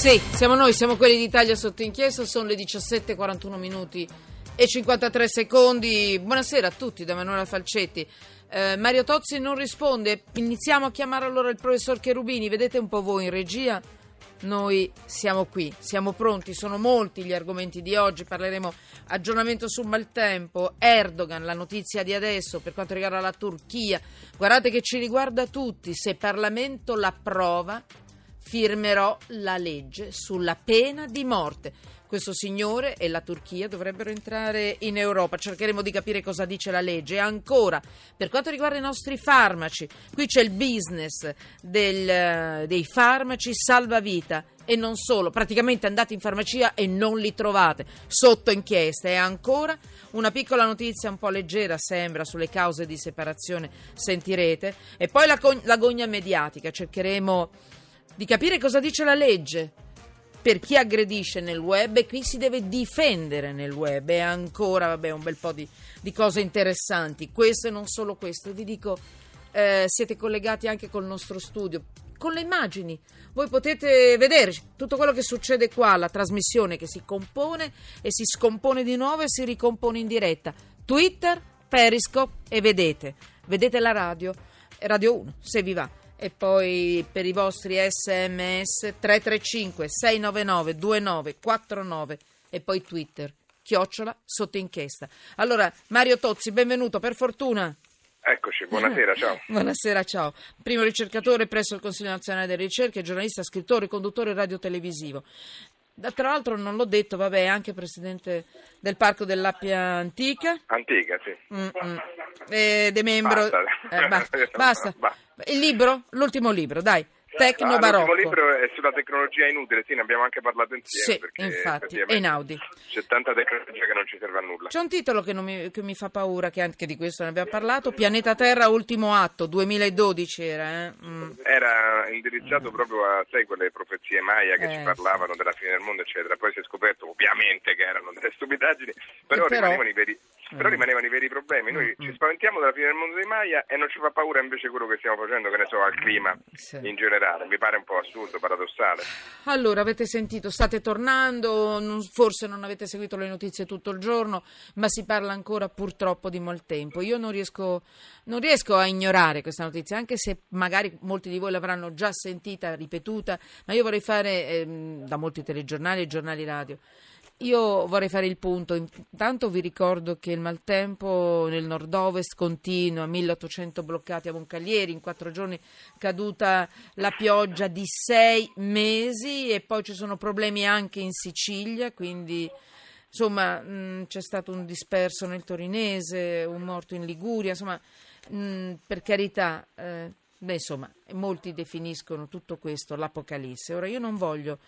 Sì, siamo noi, siamo quelli d'Italia sotto inchiesta, sono le 17.41 minuti e 53 secondi. Buonasera a tutti da Manuela Falcetti. Eh, Mario Tozzi non risponde, iniziamo a chiamare allora il professor Cherubini, vedete un po' voi in regia. Noi siamo qui, siamo pronti, sono molti gli argomenti di oggi, parleremo aggiornamento sul maltempo, Erdogan, la notizia di adesso per quanto riguarda la Turchia, guardate che ci riguarda tutti, se Parlamento l'approva firmerò la legge sulla pena di morte. Questo signore e la Turchia dovrebbero entrare in Europa. Cercheremo di capire cosa dice la legge. E ancora, per quanto riguarda i nostri farmaci, qui c'è il business del, dei farmaci salvavita e non solo, praticamente andate in farmacia e non li trovate, sotto inchiesta. E ancora una piccola notizia un po' leggera sembra sulle cause di separazione, sentirete. E poi la, la gogna mediatica, cercheremo di capire cosa dice la legge per chi aggredisce nel web e chi si deve difendere nel web e ancora vabbè, un bel po' di, di cose interessanti. Questo e non solo questo. Vi dico, eh, siete collegati anche col nostro studio, con le immagini. Voi potete vedere tutto quello che succede qua, la trasmissione che si compone e si scompone di nuovo e si ricompone in diretta. Twitter, Periscope e vedete. Vedete la radio, Radio 1, se vi va e poi per i vostri sms 335 699 2949 e poi Twitter chiocciola sotto inchiesta. Allora Mario Tozzi, benvenuto, per fortuna. Eccoci, buonasera, ciao. buonasera, ciao. Primo ricercatore presso il Consiglio nazionale delle ricerche, giornalista, scrittore, conduttore radiotelevisivo. Tra l'altro non l'ho detto, vabbè, anche presidente del Parco dell'Appia Antica. Antica, sì. Mm-mm. Ed è membro... Basta. Eh, basta. basta. Il libro? L'ultimo libro, dai. Tecno barocco. Il libro è sulla tecnologia inutile, sì, ne abbiamo anche parlato insieme. Sì, infatti, è Einaudi. C'è tanta tecnologia che non ci serve a nulla. C'è un titolo che, mi, che mi, fa paura, che anche di questo ne abbiamo parlato, Pianeta Terra, ultimo atto, 2012 era. Eh? Mm. Era indirizzato mm. proprio a, sai, quelle profezie Maya che eh, ci parlavano della fine del mondo, eccetera. Poi si è scoperto ovviamente che erano delle stupidaggini, però, però rimanevano i veri però mm. rimanevano i veri problemi. Noi mm. ci spaventiamo della fine del mondo dei Maya e non ci fa paura invece quello che stiamo facendo, che ne so, al clima sì. in generale. Mi pare un po' assurdo, paradossale. Allora, avete sentito, state tornando, non, forse non avete seguito le notizie tutto il giorno, ma si parla ancora purtroppo di maltempo. Io non riesco, non riesco a ignorare questa notizia, anche se magari molti di voi l'avranno già sentita, ripetuta, ma io vorrei fare ehm, da molti telegiornali e giornali radio io vorrei fare il punto. Intanto vi ricordo che il maltempo nel nord-ovest continua, 1800 bloccati a Moncaglieri, in quattro giorni caduta la pioggia di sei mesi e poi ci sono problemi anche in Sicilia, quindi insomma mh, c'è stato un disperso nel Torinese, un morto in Liguria, insomma mh, per carità. Eh, beh, insomma, molti definiscono tutto questo l'apocalisse. Ora io non voglio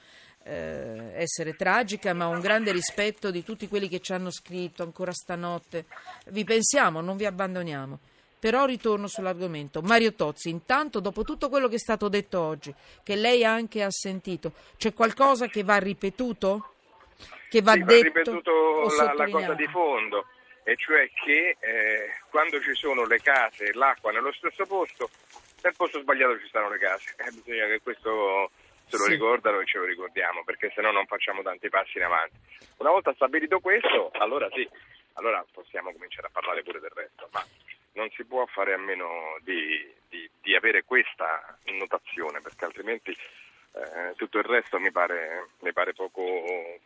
eh, essere tragica, ma un grande rispetto di tutti quelli che ci hanno scritto ancora stanotte. Vi pensiamo, non vi abbandoniamo. Però ritorno sull'argomento. Mario Tozzi, intanto dopo tutto quello che è stato detto oggi, che lei anche ha sentito, c'è qualcosa che va ripetuto? Che va sì, detto? Va ripetuto la, la, cosa di fondo, e cioè che eh, quando ci sono le case e l'acqua nello stesso posto, nel posto sbagliato ci stanno le case. Eh, bisogna che questo lo ricordano e ce lo ricordiamo, perché se no non facciamo tanti passi in avanti. Una volta stabilito questo, allora sì, allora possiamo cominciare a parlare pure del resto, ma non si può fare a meno di, di, di avere questa notazione, perché altrimenti eh, tutto il resto mi pare, mi pare poco,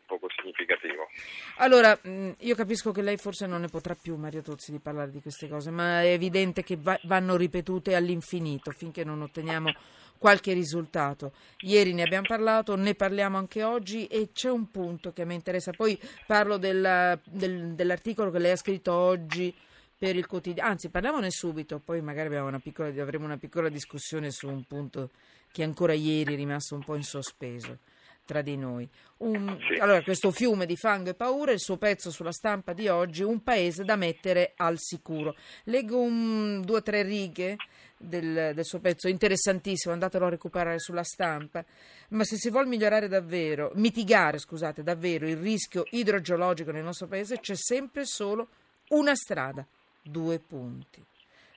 poco, significativo. Allora, io capisco che lei forse non ne potrà più, Mario Tozzi, di parlare di queste cose, ma è evidente che va, vanno ripetute all'infinito finché non otteniamo qualche risultato. Ieri ne abbiamo parlato, ne parliamo anche oggi e c'è un punto che mi interessa. Poi parlo della, del, dell'articolo che lei ha scritto oggi per il quotidiano, anzi parliamone subito, poi magari una piccola, avremo una piccola discussione su un punto che ancora ieri è rimasto un po' in sospeso tra di noi. Un, allora, questo fiume di fango e paura, il suo pezzo sulla stampa di oggi, un paese da mettere al sicuro. Leggo un, due o tre righe del, del, suo pezzo, interessantissimo, andatelo a recuperare sulla stampa. Ma se si vuole migliorare davvero, mitigare, scusate, davvero il rischio idrogeologico nel nostro paese, c'è sempre solo una strada, due punti.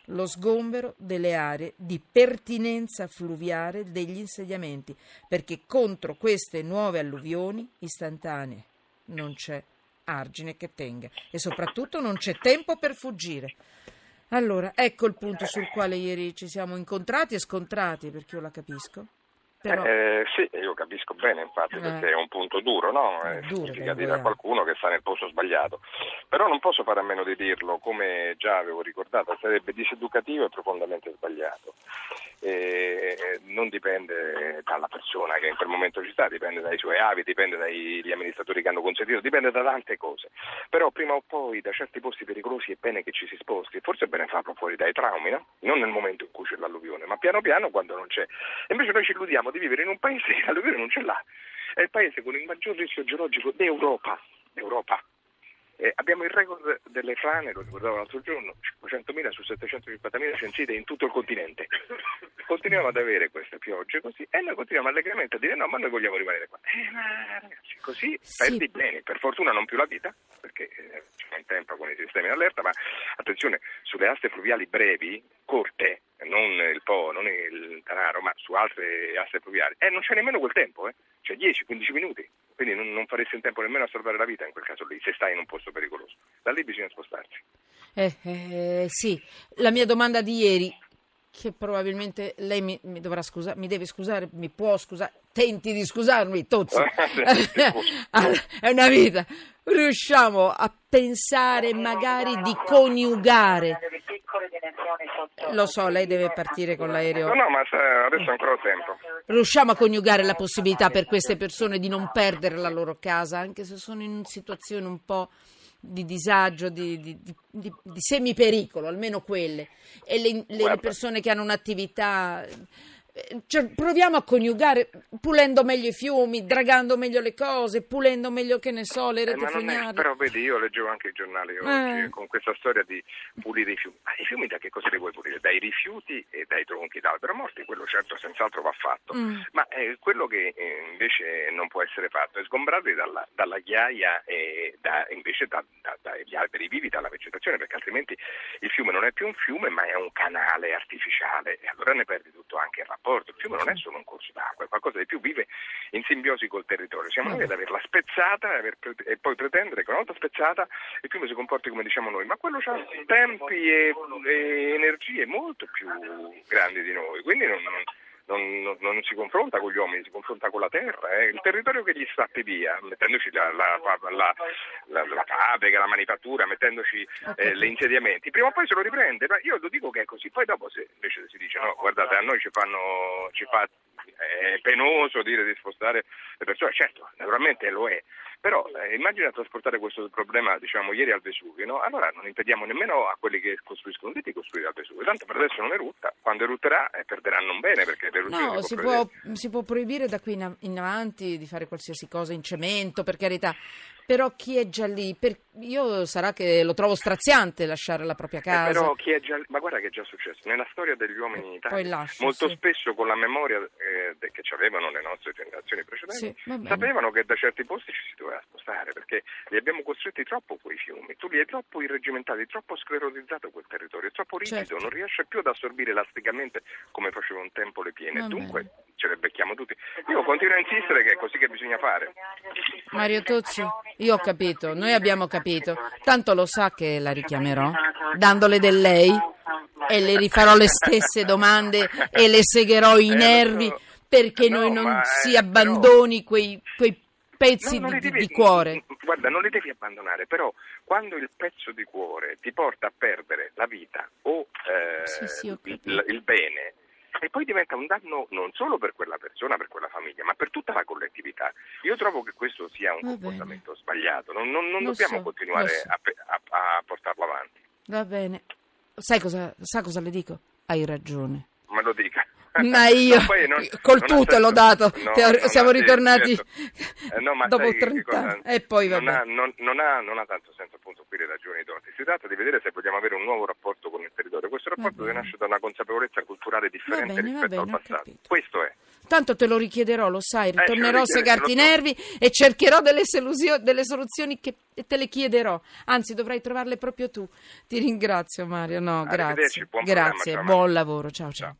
Lo sgombero delle aree di pertinenza fluviale degli insediamenti, perché contro queste nuove alluvioni istantanee non c'è argine che tenga e soprattutto non c'è tempo per fuggire. Allora, ecco il punto sul quale ieri ci siamo incontrati e scontrati, perché io la capisco. Però... Eh, sì, io capisco bene infatti eh. perché è un punto duro, no? Eh, duro, significa dire a qualcuno che sta nel posto sbagliato. Però non posso fare a meno di dirlo, come già avevo ricordato, sarebbe diseducativo e profondamente sbagliato. E non dipende dalla persona che in quel momento ci sta, dipende dai suoi avi, dipende dagli amministratori che hanno consentito, dipende da tante cose. Però prima o poi da certi posti pericolosi è bene che ci si sposti, forse è bene farlo fuori dai traumi, no? Non nel momento in cui c'è l'alluvione, ma piano piano quando non c'è. Invece noi ci illudiamo di vivere in un paese che l'alluvione non ce l'ha. È il paese con il maggior rischio geologico d'Europa. Europa. Eh, abbiamo il record delle frane, lo ricordavo l'altro giorno, 500.000 su 750.000 censite in tutto il continente. Continuiamo ad avere queste piogge così e noi continuiamo allegramente a dire no, ma noi vogliamo rimanere qua. Eh, ma ragazzi, così sì. perdi bene, per fortuna non più la vita, perché eh, un tempo con i sistemi in allerta, ma attenzione, sulle aste fluviali brevi, corte, non il Po, non il Tanaro, ma su altre aste fluviali, eh, non c'è nemmeno quel tempo, eh? cioè 10-15 minuti quindi non, non, faresti in tempo nemmeno a salvare la vita in quel caso lì, se stai in un posto pericoloso. Da lì bisogna spostarsi. Eh, eh, sì, la mia domanda di ieri, che probabilmente lei mi, mi dovrà scusare, mi deve scusare, mi può scusare, tenti di scusarmi, Tozzi. È una vita. Riusciamo a pensare magari di coniugare lo so, lei deve partire con l'aereo. No, no, ma adesso ancora ho tempo. Riusciamo a coniugare la possibilità per queste persone di non perdere la loro casa, anche se sono in situazione un po' di disagio, di, di, di, di semipericolo, almeno quelle. E le, le persone che hanno un'attività cioè, proviamo a coniugare pulendo meglio i fiumi, dragando meglio le cose, pulendo meglio che ne so, le reti eh, fognarie. Però vedi, io leggevo anche i giornali eh. oggi con questa storia di pulire i fiumi. Ma i fiumi da che cosa li vuoi pulire? Dai rifiuti e dai tronchi d'albero morti, quello certo senz'altro va fatto. Mm. Ma eh, quello che eh, invece non può essere fatto è sgombrarli dalla, dalla ghiaia e da, invece da, da, dagli alberi vivi, dalla vegetazione, perché altrimenti il fiume non è più un fiume ma è un canale artificiale e allora ne perdi tutto anche il rapporto rapporto. Il fiume non è solo un corso d'acqua, è qualcosa di più, vive in simbiosi col territorio. Siamo noi ad averla spezzata e poi pretendere che una volta spezzata il fiume si comporti come diciamo noi, ma quello ha tempi e, e energie molto più grandi di noi, quindi non, non non, non, non, si confronta con gli uomini, si confronta con la terra, è eh. il territorio che gli strappi via, mettendoci la, la, la, la fabbrica, la manifattura, mettendoci eh, gli insediamenti. Prima o poi se lo riprende, ma io lo dico che è così, poi dopo se invece si dice no, guardate, a noi ci fanno, ci fa, è penoso dire di spostare le persone, certo, naturalmente lo è, però eh, immagina trasportare questo problema, diciamo, ieri al Vesuvio, no? allora non impediamo nemmeno a quelli che costruiscono di costruire al Vesuvio. Tanto per adesso non erutta, quando erutterà eh, perderanno un bene perché No, si può, si può, proibire da qui in avanti di fare qualsiasi cosa in cemento, per carità, però chi è già lì, per... io sarà che lo trovo straziante lasciare la propria casa. Eh, però chi è già lì, ma guarda che è già successo, nella storia degli uomini in Italia, lascio, molto sì. spesso con la memoria eh, che avevano le nostre generazioni precedenti, sì, sapevano che da certi posti ci si doveva spostare, perché li abbiamo costruiti troppo quei fiumi, tu li hai troppo irreggimentati, troppo sclerotizzato quel territorio, è troppo rigido, certo. non riesce più ad assorbire elasticamente come faceva un tempo le piene, dunque ce le becchiamo tutti. Io continuo a insistere che è così che bisogna fare. Mario Tozzi, io ho capito, noi abbiamo capito, tanto lo sa che la richiamerò, dandole del lei e le rifarò le stesse domande e le segherò i eh, nervi perché no, noi non si abbandoni quei, quei pezzi no, di, devi, di, cuore. Guarda, non li devi abbandonare, però quando il pezzo di cuore ti porta a perdere la vita o eh, sì, sì, il, il bene, e poi diventa un danno non solo per quella persona, per quella famiglia, ma per tutta la collettività. Io trovo che questo sia un Va comportamento bene. sbagliato, non, non, non dobbiamo so, continuare so. a, a, a, portarlo avanti. Va bene. Sai cosa, sa cosa le dico? Hai ragione. Me lo dica. Ma io non, col tutto l'ho dato, no, siamo ritornati certo. no, dopo 30 anni e poi non ha, non, non, ha, non ha, tanto senso appunto qui le ragioni idonee. Si tratta di vedere se vogliamo avere un nuovo rapporto con il territorio. Questo rapporto deve nascere da una consapevolezza culturale differente bene, rispetto bene, al passato. Questo è. Tanto te lo richiederò, lo sai, ritornerò a Eh, lo segarti i nervi e cercherò delle, solusio- delle soluzioni che te le chiederò. Anzi, dovrai trovarle proprio tu. Ti ringrazio Mario, no, grazie. buon Grazie, ciao, buon lavoro, ciao ciao.